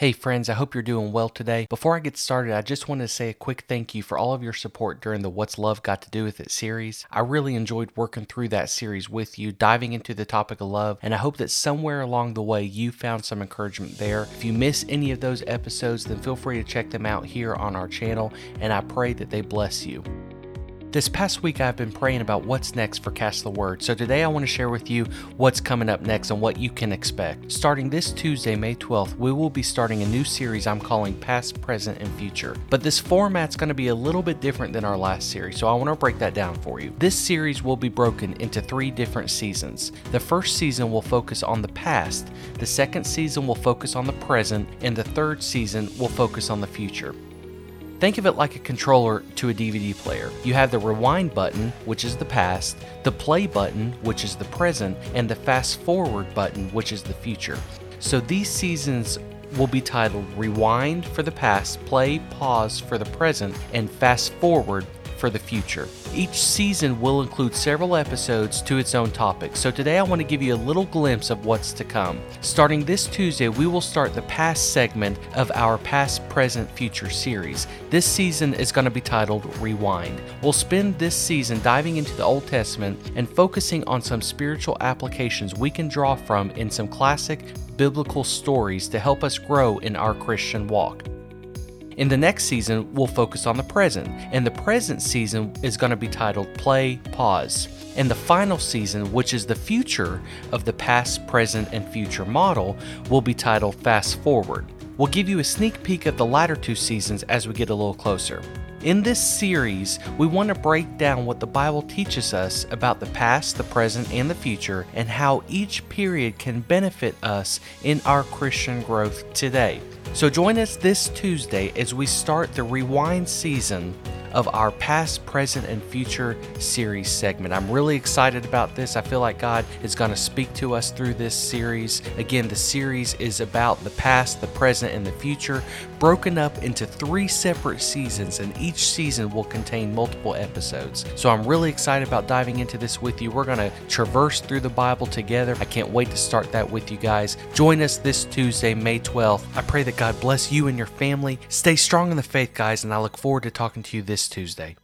Hey friends, I hope you're doing well today. Before I get started, I just wanted to say a quick thank you for all of your support during the What's Love Got to Do with It series. I really enjoyed working through that series with you, diving into the topic of love, and I hope that somewhere along the way you found some encouragement there. If you miss any of those episodes, then feel free to check them out here on our channel, and I pray that they bless you. This past week, I've been praying about what's next for Cast the Word, so today I want to share with you what's coming up next and what you can expect. Starting this Tuesday, May 12th, we will be starting a new series I'm calling Past, Present, and Future. But this format's going to be a little bit different than our last series, so I want to break that down for you. This series will be broken into three different seasons. The first season will focus on the past, the second season will focus on the present, and the third season will focus on the future. Think of it like a controller to a DVD player. You have the rewind button, which is the past, the play button, which is the present, and the fast forward button, which is the future. So these seasons will be titled Rewind for the past, Play, Pause for the present, and Fast Forward for the future. Each season will include several episodes to its own topic, so today I want to give you a little glimpse of what's to come. Starting this Tuesday, we will start the past segment of our Past, Present, Future series. This season is going to be titled Rewind. We'll spend this season diving into the Old Testament and focusing on some spiritual applications we can draw from in some classic biblical stories to help us grow in our Christian walk. In the next season, we'll focus on the present, and the present season is going to be titled Play, Pause. And the final season, which is the future of the past, present, and future model, will be titled Fast Forward. We'll give you a sneak peek of the latter two seasons as we get a little closer. In this series, we want to break down what the Bible teaches us about the past, the present, and the future, and how each period can benefit us in our Christian growth today. So join us this Tuesday as we start the rewind season of our past, present, and future series segment. I'm really excited about this. I feel like God is going to speak to us through this series. Again, the series is about the past, the present, and the future, broken up into three separate seasons, and each season will contain multiple episodes. So I'm really excited about diving into this with you. We're going to traverse through the Bible together. I can't wait to start that with you guys. Join us this Tuesday, May 12th. I pray that God bless you and your family. Stay strong in the faith, guys, and I look forward to talking to you this this Tuesday.